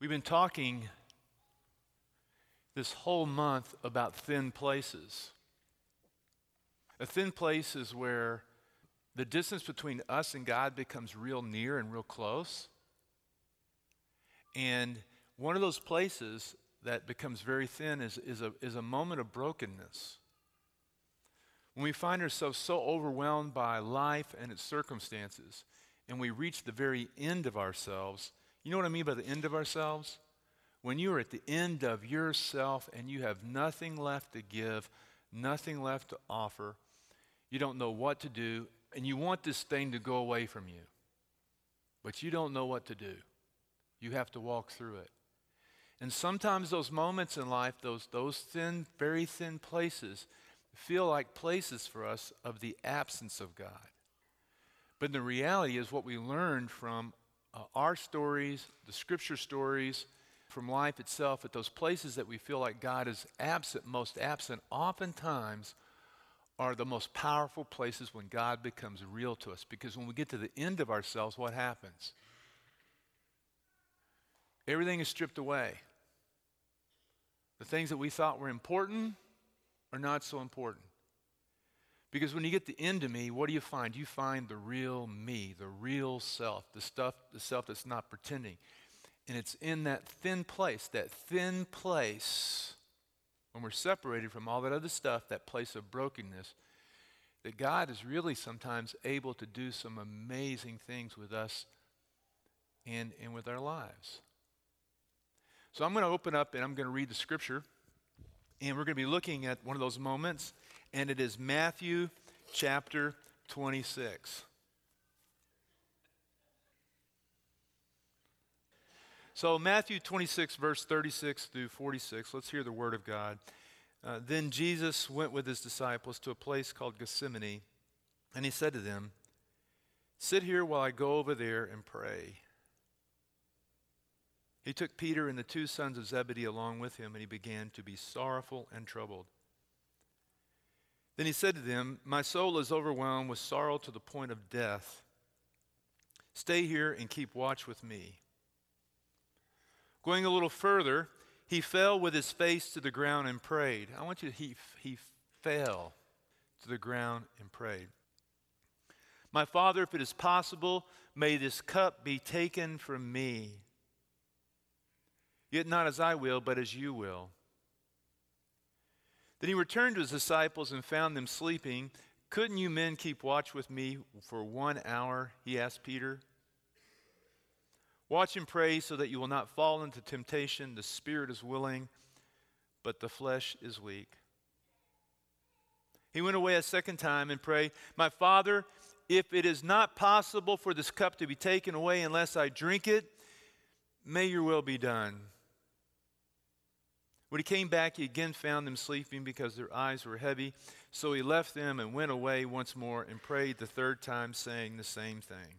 We've been talking this whole month about thin places. A thin place is where the distance between us and God becomes real near and real close. And one of those places that becomes very thin is, is, a, is a moment of brokenness. When we find ourselves so overwhelmed by life and its circumstances, and we reach the very end of ourselves, you know what I mean by the end of ourselves? When you are at the end of yourself and you have nothing left to give, nothing left to offer, you don't know what to do, and you want this thing to go away from you, but you don't know what to do. You have to walk through it. And sometimes those moments in life, those, those thin, very thin places, feel like places for us of the absence of God. But the reality is what we learned from uh, our stories, the scripture stories, from life itself, at those places that we feel like God is absent, most absent, oftentimes are the most powerful places when God becomes real to us. Because when we get to the end of ourselves, what happens? Everything is stripped away. The things that we thought were important are not so important. Because when you get the end of me, what do you find? You find the real me, the real self, the stuff, the self that's not pretending. And it's in that thin place, that thin place, when we're separated from all that other stuff, that place of brokenness, that God is really sometimes able to do some amazing things with us and, and with our lives. So I'm going to open up and I'm going to read the scripture. And we're going to be looking at one of those moments, and it is Matthew chapter 26. So, Matthew 26, verse 36 through 46, let's hear the word of God. Uh, then Jesus went with his disciples to a place called Gethsemane, and he said to them, Sit here while I go over there and pray. He took Peter and the two sons of Zebedee along with him, and he began to be sorrowful and troubled. Then he said to them, My soul is overwhelmed with sorrow to the point of death. Stay here and keep watch with me. Going a little further, he fell with his face to the ground and prayed. I want you to, he, he fell to the ground and prayed. My Father, if it is possible, may this cup be taken from me. Yet not as I will, but as you will. Then he returned to his disciples and found them sleeping. Couldn't you men keep watch with me for one hour? He asked Peter. Watch and pray so that you will not fall into temptation. The spirit is willing, but the flesh is weak. He went away a second time and prayed, My Father, if it is not possible for this cup to be taken away unless I drink it, may your will be done. When he came back, he again found them sleeping because their eyes were heavy. So he left them and went away once more and prayed the third time, saying the same thing.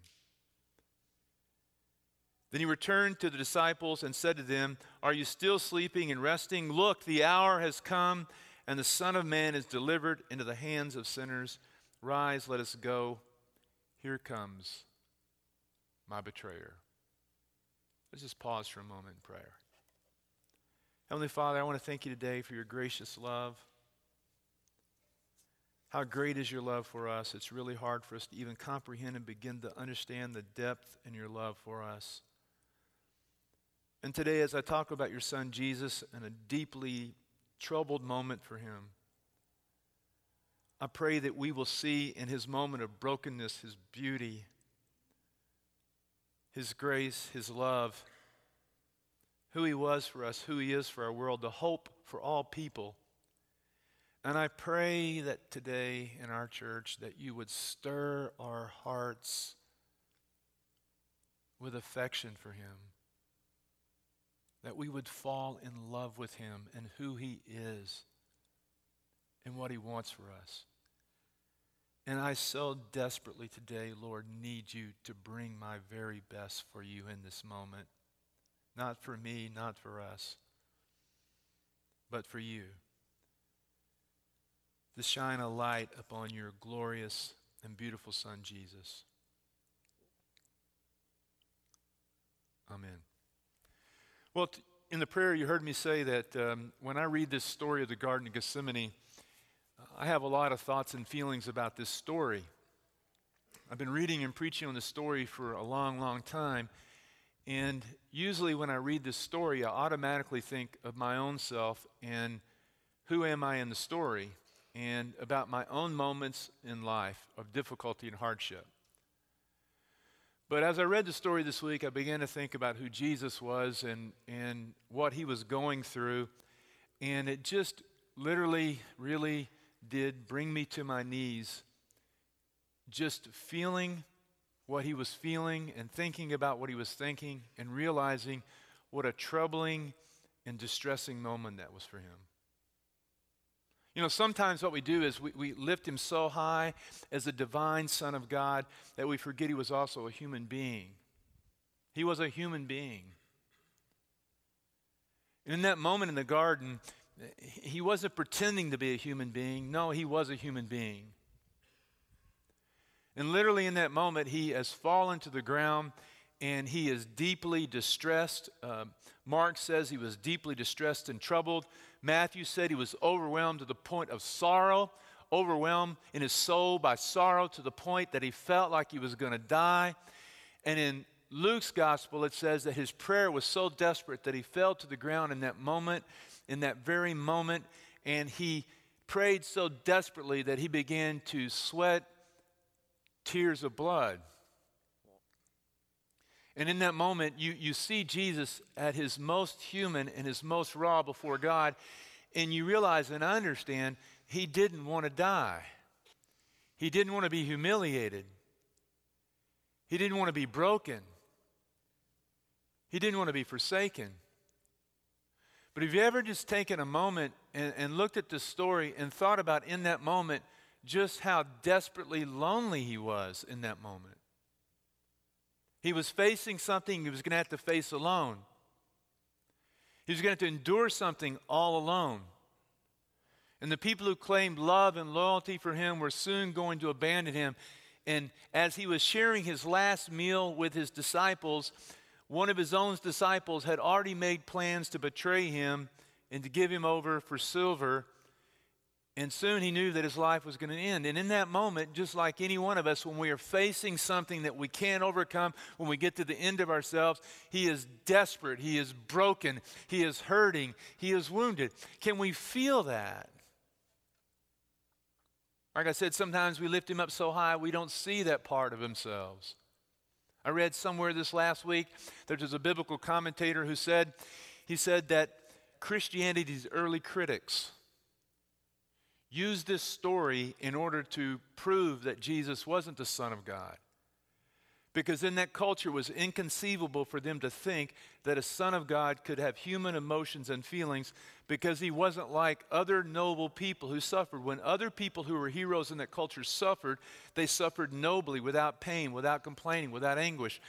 Then he returned to the disciples and said to them, Are you still sleeping and resting? Look, the hour has come, and the Son of Man is delivered into the hands of sinners. Rise, let us go. Here comes my betrayer. Let's just pause for a moment in prayer. Heavenly Father, I want to thank you today for your gracious love. How great is your love for us? It's really hard for us to even comprehend and begin to understand the depth in your love for us. And today, as I talk about your son Jesus and a deeply troubled moment for him, I pray that we will see in his moment of brokenness his beauty, his grace, his love, who he was for us, who he is for our world, the hope for all people. And I pray that today in our church that you would stir our hearts with affection for him that we would fall in love with him and who he is and what he wants for us. And I so desperately today, Lord, need you to bring my very best for you in this moment. Not for me, not for us, but for you. To shine a light upon your glorious and beautiful Son, Jesus. Amen. Well, t- in the prayer, you heard me say that um, when I read this story of the Garden of Gethsemane, I have a lot of thoughts and feelings about this story. I've been reading and preaching on this story for a long, long time. And usually, when I read this story, I automatically think of my own self and who am I in the story and about my own moments in life of difficulty and hardship. But as I read the story this week, I began to think about who Jesus was and, and what he was going through. And it just literally, really did bring me to my knees, just feeling what he was feeling and thinking about what he was thinking and realizing what a troubling and distressing moment that was for him. You know, sometimes what we do is we, we lift him so high as the divine Son of God that we forget he was also a human being. He was a human being. And in that moment in the garden, he wasn't pretending to be a human being. No, he was a human being. And literally in that moment, he has fallen to the ground and he is deeply distressed. Uh, Mark says he was deeply distressed and troubled. Matthew said he was overwhelmed to the point of sorrow, overwhelmed in his soul by sorrow to the point that he felt like he was going to die. And in Luke's gospel, it says that his prayer was so desperate that he fell to the ground in that moment, in that very moment, and he prayed so desperately that he began to sweat tears of blood. And in that moment, you, you see Jesus at his most human and his most raw before God, and you realize and understand he didn't want to die. He didn't want to be humiliated. He didn't want to be broken. He didn't want to be forsaken. But have you ever just taken a moment and, and looked at this story and thought about in that moment just how desperately lonely he was in that moment? He was facing something he was going to have to face alone. He was going to have to endure something all alone. And the people who claimed love and loyalty for him were soon going to abandon him. And as he was sharing his last meal with his disciples, one of his own disciples had already made plans to betray him and to give him over for silver. And soon he knew that his life was going to end. And in that moment, just like any one of us, when we are facing something that we can't overcome, when we get to the end of ourselves, he is desperate, he is broken, he is hurting, he is wounded. Can we feel that? Like I said, sometimes we lift him up so high we don't see that part of themselves. I read somewhere this last week that there's a biblical commentator who said, he said that Christianity's early critics, used this story in order to prove that Jesus wasn't the Son of God. Because in that culture it was inconceivable for them to think that a son of God could have human emotions and feelings because he wasn't like other noble people who suffered. When other people who were heroes in that culture suffered, they suffered nobly, without pain, without complaining, without anguish.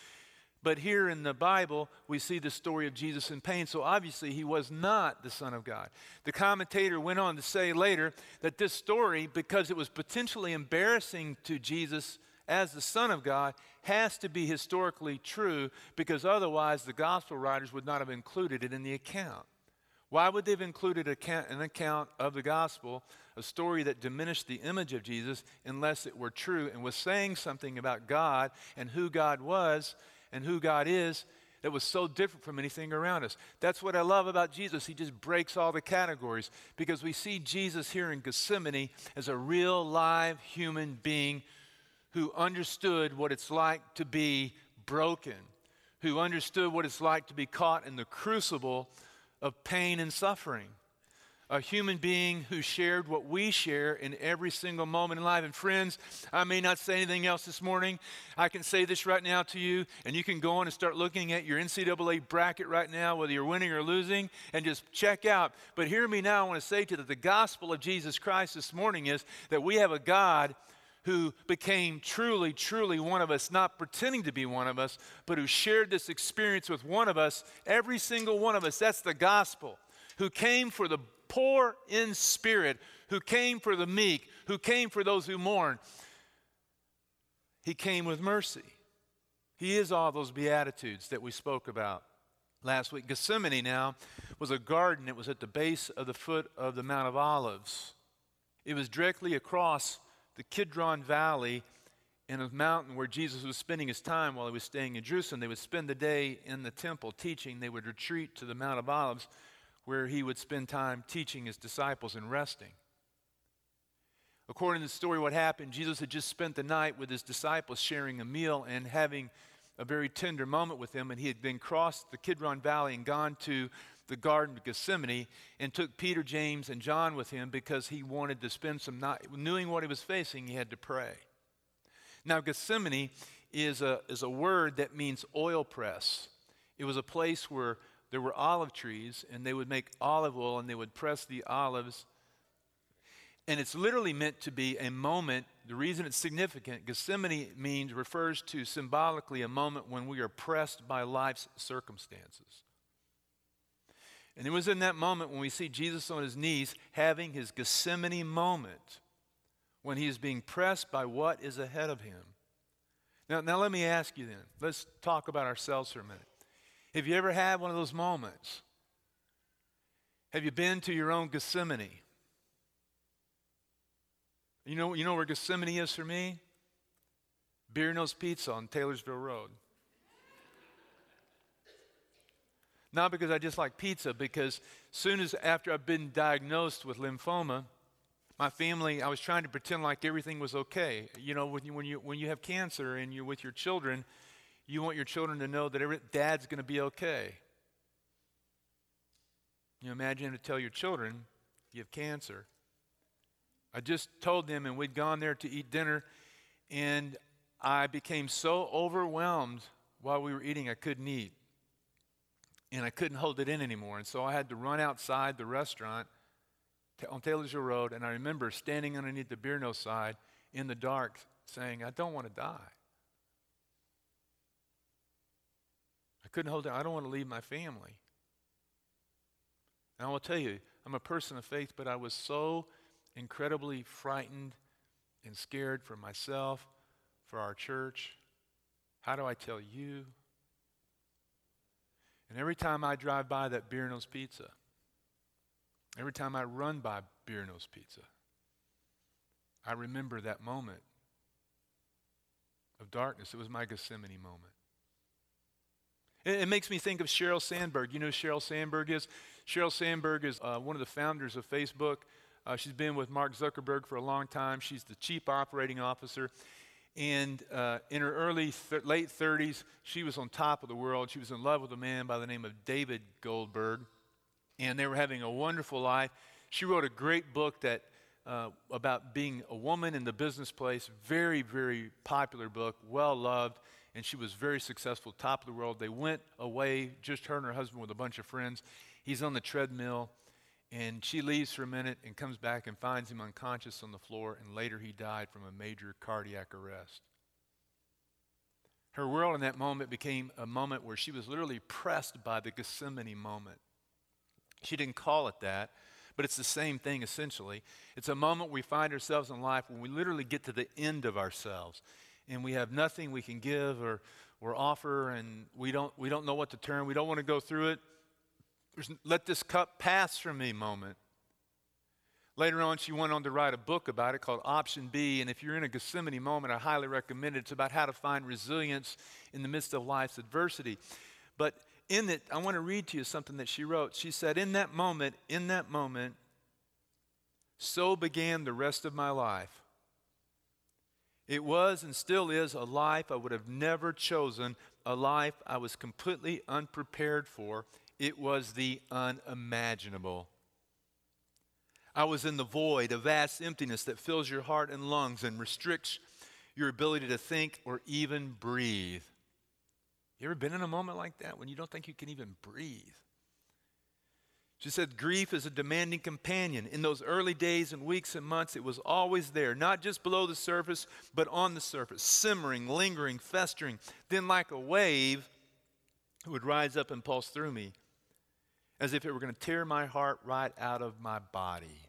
But here in the Bible, we see the story of Jesus in pain. So obviously, he was not the Son of God. The commentator went on to say later that this story, because it was potentially embarrassing to Jesus as the Son of God, has to be historically true because otherwise the gospel writers would not have included it in the account. Why would they have included an account of the gospel, a story that diminished the image of Jesus, unless it were true and was saying something about God and who God was and who God is that was so different from anything around us. That's what I love about Jesus. He just breaks all the categories because we see Jesus here in Gethsemane as a real, live human being who understood what it's like to be broken, who understood what it's like to be caught in the crucible of pain and suffering a human being who shared what we share in every single moment in life. And friends, I may not say anything else this morning. I can say this right now to you, and you can go on and start looking at your NCAA bracket right now, whether you're winning or losing, and just check out. But hear me now, I want to say to you that the gospel of Jesus Christ this morning is that we have a God who became truly, truly one of us, not pretending to be one of us, but who shared this experience with one of us, every single one of us. That's the gospel. Who came for the poor in spirit, who came for the meek, who came for those who mourn. He came with mercy. He is all those beatitudes that we spoke about. last week. Gethsemane now was a garden. It was at the base of the foot of the Mount of Olives. It was directly across the Kidron Valley in a mountain where Jesus was spending his time while he was staying in Jerusalem. They would spend the day in the temple teaching. They would retreat to the Mount of Olives where he would spend time teaching his disciples and resting. According to the story, what happened, Jesus had just spent the night with his disciples sharing a meal and having a very tender moment with them, and he had then crossed the Kidron Valley and gone to the Garden of Gethsemane and took Peter, James, and John with him because he wanted to spend some night, knowing what he was facing, he had to pray. Now, Gethsemane is a, is a word that means oil press. It was a place where there were olive trees, and they would make olive oil and they would press the olives and it's literally meant to be a moment. The reason it's significant, Gethsemane means, refers to symbolically a moment when we are pressed by life's circumstances. And it was in that moment when we see Jesus on his knees having his Gethsemane moment, when he is being pressed by what is ahead of him. Now, now let me ask you then, let's talk about ourselves for a minute. Have you ever had one of those moments? Have you been to your own Gethsemane? You know, you know where Gethsemane is for me? Bearno's Pizza on Taylorsville Road. Not because I just like pizza, because soon as after I've been diagnosed with lymphoma, my family, I was trying to pretend like everything was okay. You know, when you, when you, when you have cancer and you're with your children, you want your children to know that every, dad's going to be okay. You imagine to tell your children you have cancer I just told them, and we'd gone there to eat dinner, and I became so overwhelmed while we were eating, I couldn't eat. And I couldn't hold it in anymore. And so I had to run outside the restaurant on Taylorsville Road, and I remember standing underneath the Bearno's side in the dark saying, I don't want to die. Couldn't hold it. I don't want to leave my family. And I will tell you, I'm a person of faith, but I was so incredibly frightened and scared for myself, for our church. How do I tell you? And every time I drive by that Bearno's Pizza, every time I run by Bearno's Pizza, I remember that moment of darkness. It was my Gethsemane moment. It, makes me think of Sheryl Sandberg. You know Sheryl Sandberg is? Sheryl Sandberg is uh, one of the founders of Facebook. Uh, she's been with Mark Zuckerberg for a long time. She's the chief operating officer. And uh, in her early, th- late 30s, she was on top of the world. She was in love with a man by the name of David Goldberg. And they were having a wonderful life. She wrote a great book that uh, about being a woman in the business place. Very, very popular book, well loved, and she was very successful, top of the world. They went away, just her and her husband with a bunch of friends. He's on the treadmill. And she leaves for a minute and comes back and finds him unconscious on the floor, and later he died from a major cardiac arrest. Her world in that moment became a moment where she was literally pressed by the Gethsemane moment. She didn't call it that, but it's the same thing essentially. It's a moment we find ourselves in life when we literally get to the end of ourselves and we have nothing we can give or, or offer, and we don't, we don't know what to turn. We don't want to go through it let this cup pass from me moment. Later on, she went on to write a book about it called Option B. And if you're in a Gethsemane moment, I highly recommend it. It's about how to find resilience in the midst of life's adversity. But in it, I want to read to you something that she wrote. She said, In that moment, in that moment, so began the rest of my life. It was and still is a life I would have never chosen, a life I was completely unprepared for it was the unimaginable. I was in the void, a vast emptiness that fills your heart and lungs and restricts your ability to think or even breathe. You ever been in a moment like that when you don't think you can even breathe? She said, Grief is a demanding companion. In those early days and weeks and months, it was always there, not just below the surface, but on the surface, simmering, lingering, festering. Then, like a wave, it would rise up and pulse through me as if it were going to tear my heart right out of my body.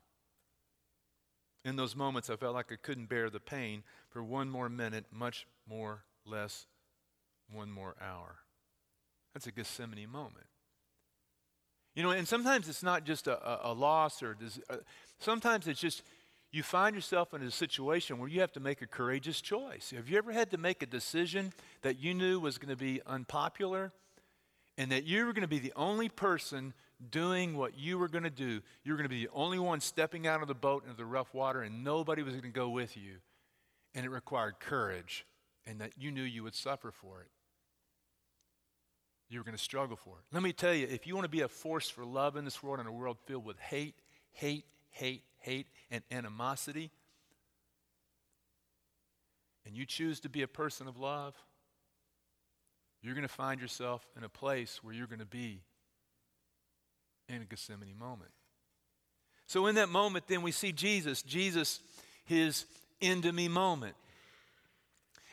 In those moments, I felt like I couldn't bear the pain for one more minute, much more less one more hour. That's a Gethsemane moment. You know, and sometimes it's not just a, a, a loss or uh, sometimes it's just you find yourself in a situation where you have to make a courageous choice. Have you ever had to make a decision that you knew was going to be unpopular and that you were going to be the only person doing what you were going to do? You were going to be the only one stepping out of the boat into the rough water and nobody was going to go with you. And it required courage and that you knew you would suffer for it you were going to struggle for it. Let me tell you, if you want to be a force for love in this world, in a world filled with hate, hate, hate, hate, and animosity, and you choose to be a person of love, you're going to find yourself in a place where you're going to be in a Gethsemane moment. So, in that moment, then we see Jesus, Jesus, his end of me moment.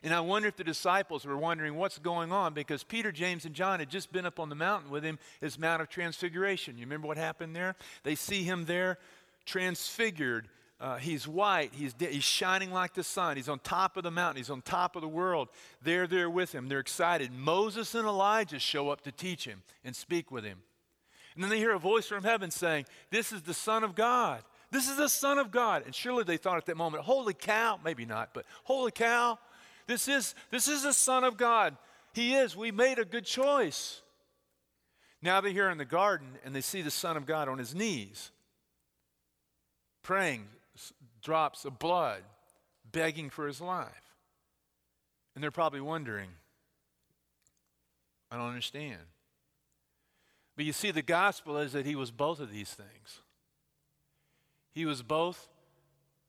And I wonder if the disciples were wondering what's going on because Peter, James, and John had just been up on the mountain with him, his Mount of Transfiguration. You remember what happened there? They see him there transfigured. Uh, he's white. He's, de- he's shining like the sun. He's on top of the mountain. He's on top of the world. They're there with him. They're excited. Moses and Elijah show up to teach him and speak with him. And then they hear a voice from heaven saying, This is the Son of God. This is the Son of God. And surely they thought at that moment, Holy cow, maybe not, but holy cow, this is, this is the Son of God. He is. We made a good choice. Now they're here in the garden and they see the Son of God on his knees, praying drops of blood, begging for his life. And they're probably wondering, I don't understand. But you see, the gospel is that he was both of these things. He was both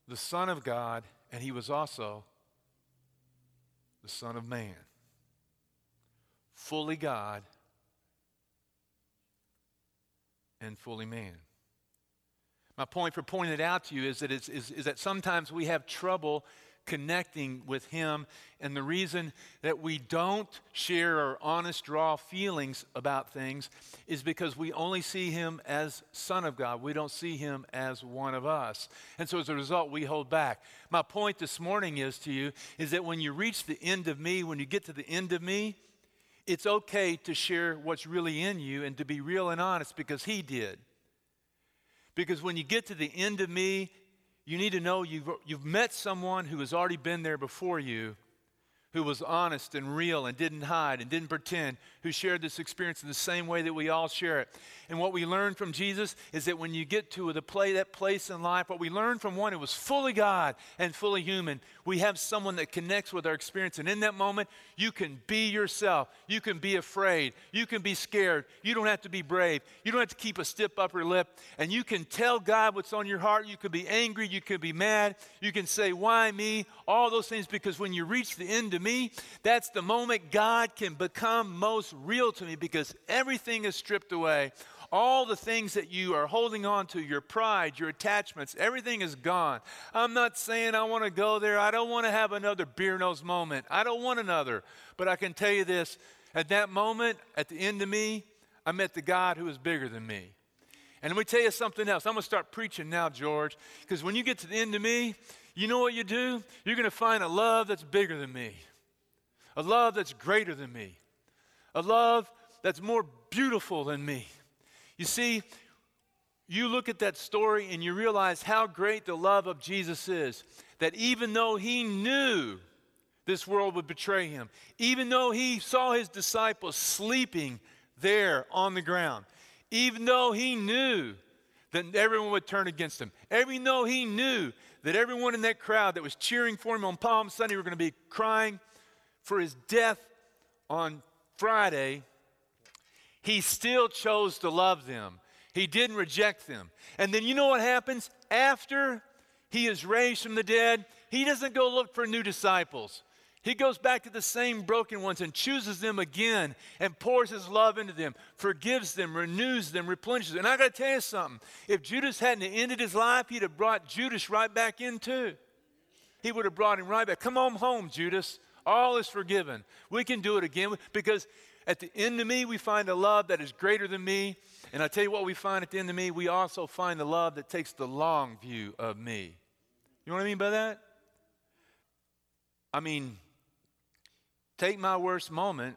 the Son of God and he was also the Son of Man, fully God and fully man. My point for pointing it out to you is that, is, is that sometimes we have trouble connecting with Him. And the reason that we don't share our honest, raw feelings about things is because we only see Him as Son of God. We don't see Him as one of us. And so as a result, we hold back. My point this morning is to you is that when you reach the end of me, when you get to the end of me, it's okay to share what's really in you and to be real and honest because He did. Because when you get to the end of me, you need to know you've, you've met someone who has already been there before you who was honest and real and didn't hide and didn't pretend, who shared this experience in the same way that we all share it. And what we learned from Jesus is that when you get to the play, that place in life, what we learned from one who was fully God and fully human, we have someone that connects with our experience. And in that moment, you can be yourself. You can be afraid. You can be scared. You don't have to be brave. You don't have to keep a stiff upper lip. And you can tell God what's on your heart. You can be angry. You can be mad. You can say, Why me? All those things because when you reach the end of me, that's the moment God can become most real to me because everything is stripped away. All the things that you are holding on to, your pride, your attachments, everything is gone. I'm not saying I want to go there. I don't want to have another Bearno's moment. I don't want another. But I can tell you this at that moment, at the end of me, I met the God who is bigger than me. And let me tell you something else. I'm going to start preaching now, George, because when you get to the end of me, you know what you do? You're going to find a love that's bigger than me, a love that's greater than me, a love that's more beautiful than me. You see, you look at that story and you realize how great the love of Jesus is. That even though he knew this world would betray him, even though he saw his disciples sleeping there on the ground, even though he knew that everyone would turn against him, even though he knew that everyone in that crowd that was cheering for him on Palm Sunday were going to be crying for his death on Friday, he still chose to love them. He didn't reject them. And then you know what happens? After he is raised from the dead, he doesn't go look for new disciples. He goes back to the same broken ones and chooses them again and pours his love into them, forgives them, renews them, replenishes them. And I got to tell you something. If Judas hadn't ended his life, he'd have brought Judas right back in too. He would have brought him right back. Come on home, Judas. All is forgiven. We can do it again because at the end of me, we find a love that is greater than me. And I tell you what, we find at the end of me, we also find the love that takes the long view of me. You know what I mean by that? I mean, Take my worst moment,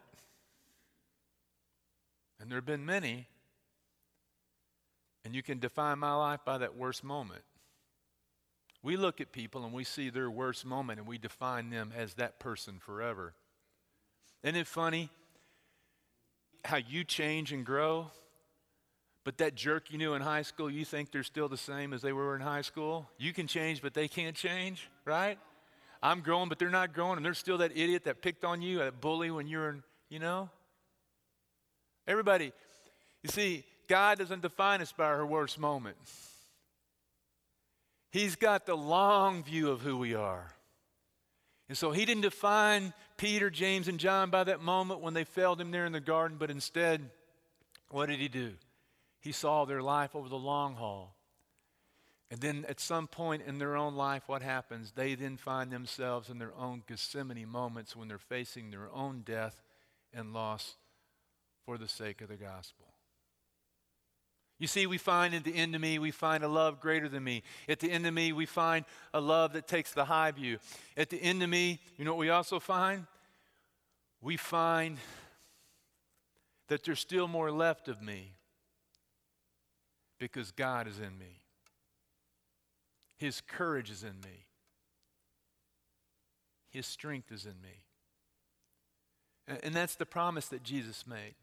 and there have been many, And you can define my life by that worst moment. We look at people and we see their worst moment and we define them as that person forever. Isn't it funny how you change and grow? But that jerk you knew in high school, you think they're still the same as they were in high school? You can change, but they can't change, right? I'm growing, but they're not growing, and they're still that idiot that picked on you, that bully when you were, in, you know? Everybody, you see, God doesn't define us by our worst moment. He's got the long view of who we are. And so he didn't define Peter, James, and John by that moment when they failed him there in the garden, but instead, what did he do? He saw their life over the long haul. And then at some point in their own life, what happens? They then find themselves in their own Gethsemane moments when they're facing their own death and loss for the sake of the gospel. You see, we find at the end of me, we find a love greater than me. At the end of me, we find a love that takes the high view. At the end of me, you know what we also find? We find that there's still more left of me because God is in me. His courage is in me. His strength is in me. And that's the promise that Jesus made.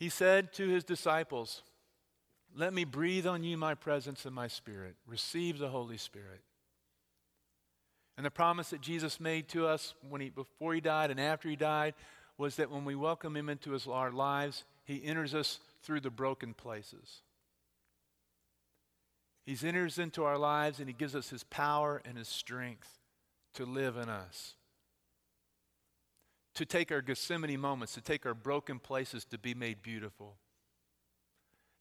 He said to his disciples, Let me breathe on you my presence and my spirit. Receive the Holy Spirit. And the promise that Jesus made to us when he, before he died and after he died was that when we welcome him into his, our lives, he enters us through the broken places. He enters into our lives and he gives us his power and his strength to live in us to take our Gethsemane moments, to take our broken places to be made beautiful,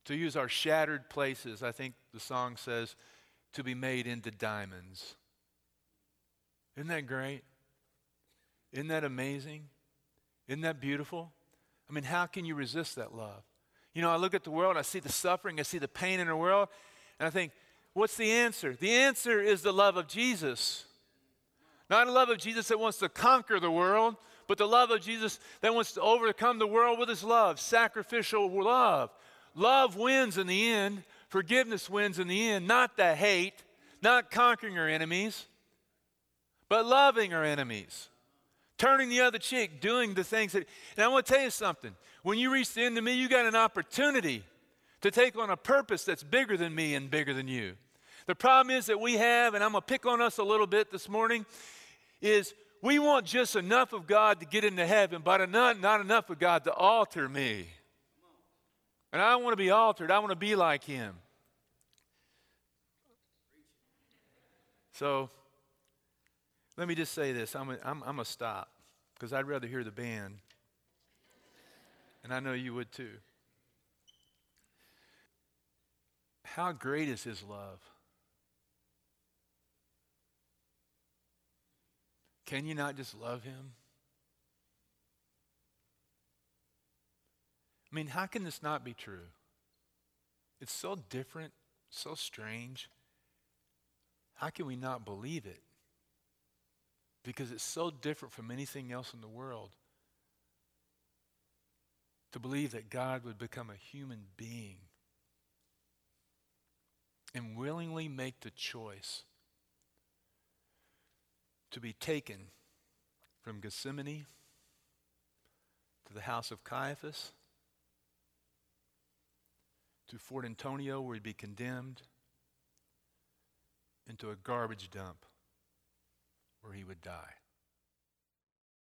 to use our shattered places, I think the song says, to be made into diamonds. Isn't that great? Isn't that amazing? Isn't that beautiful? I mean, how can you resist that love? You know, I look at the world, I see the suffering, I see the pain in the world, and I think, what's the answer? The answer is the love of Jesus. Not a love of Jesus that wants to conquer the world, but the love of Jesus that wants to overcome the world with his love, sacrificial love. Love wins in the end, forgiveness wins in the end, not the hate, not conquering our enemies, but loving our enemies. Turning the other cheek, doing the things that. And I want to tell you something. When you reach the end of me, you got an opportunity to take on a purpose that's bigger than me and bigger than you. The problem is that we have, and I'm going to pick on us a little bit this morning, is we want just enough of God to get into heaven, but not, enough of God to alter me. And I don't want to be altered. I want to be like Him. So, let me just say this. I'm, I'm, I'm going to stop because I'd rather hear the band. And I know you would too. How great is His love? Can you not just love him? I mean, how can this not be true? It's so different, so strange. How can we not believe it? Because it's so different from anything else in the world. To believe that God would become a human being and willingly make the choice to be taken from Gethsemane to the house of Caiaphas to Fort Antonia where he'd be condemned into a garbage dump where he would die.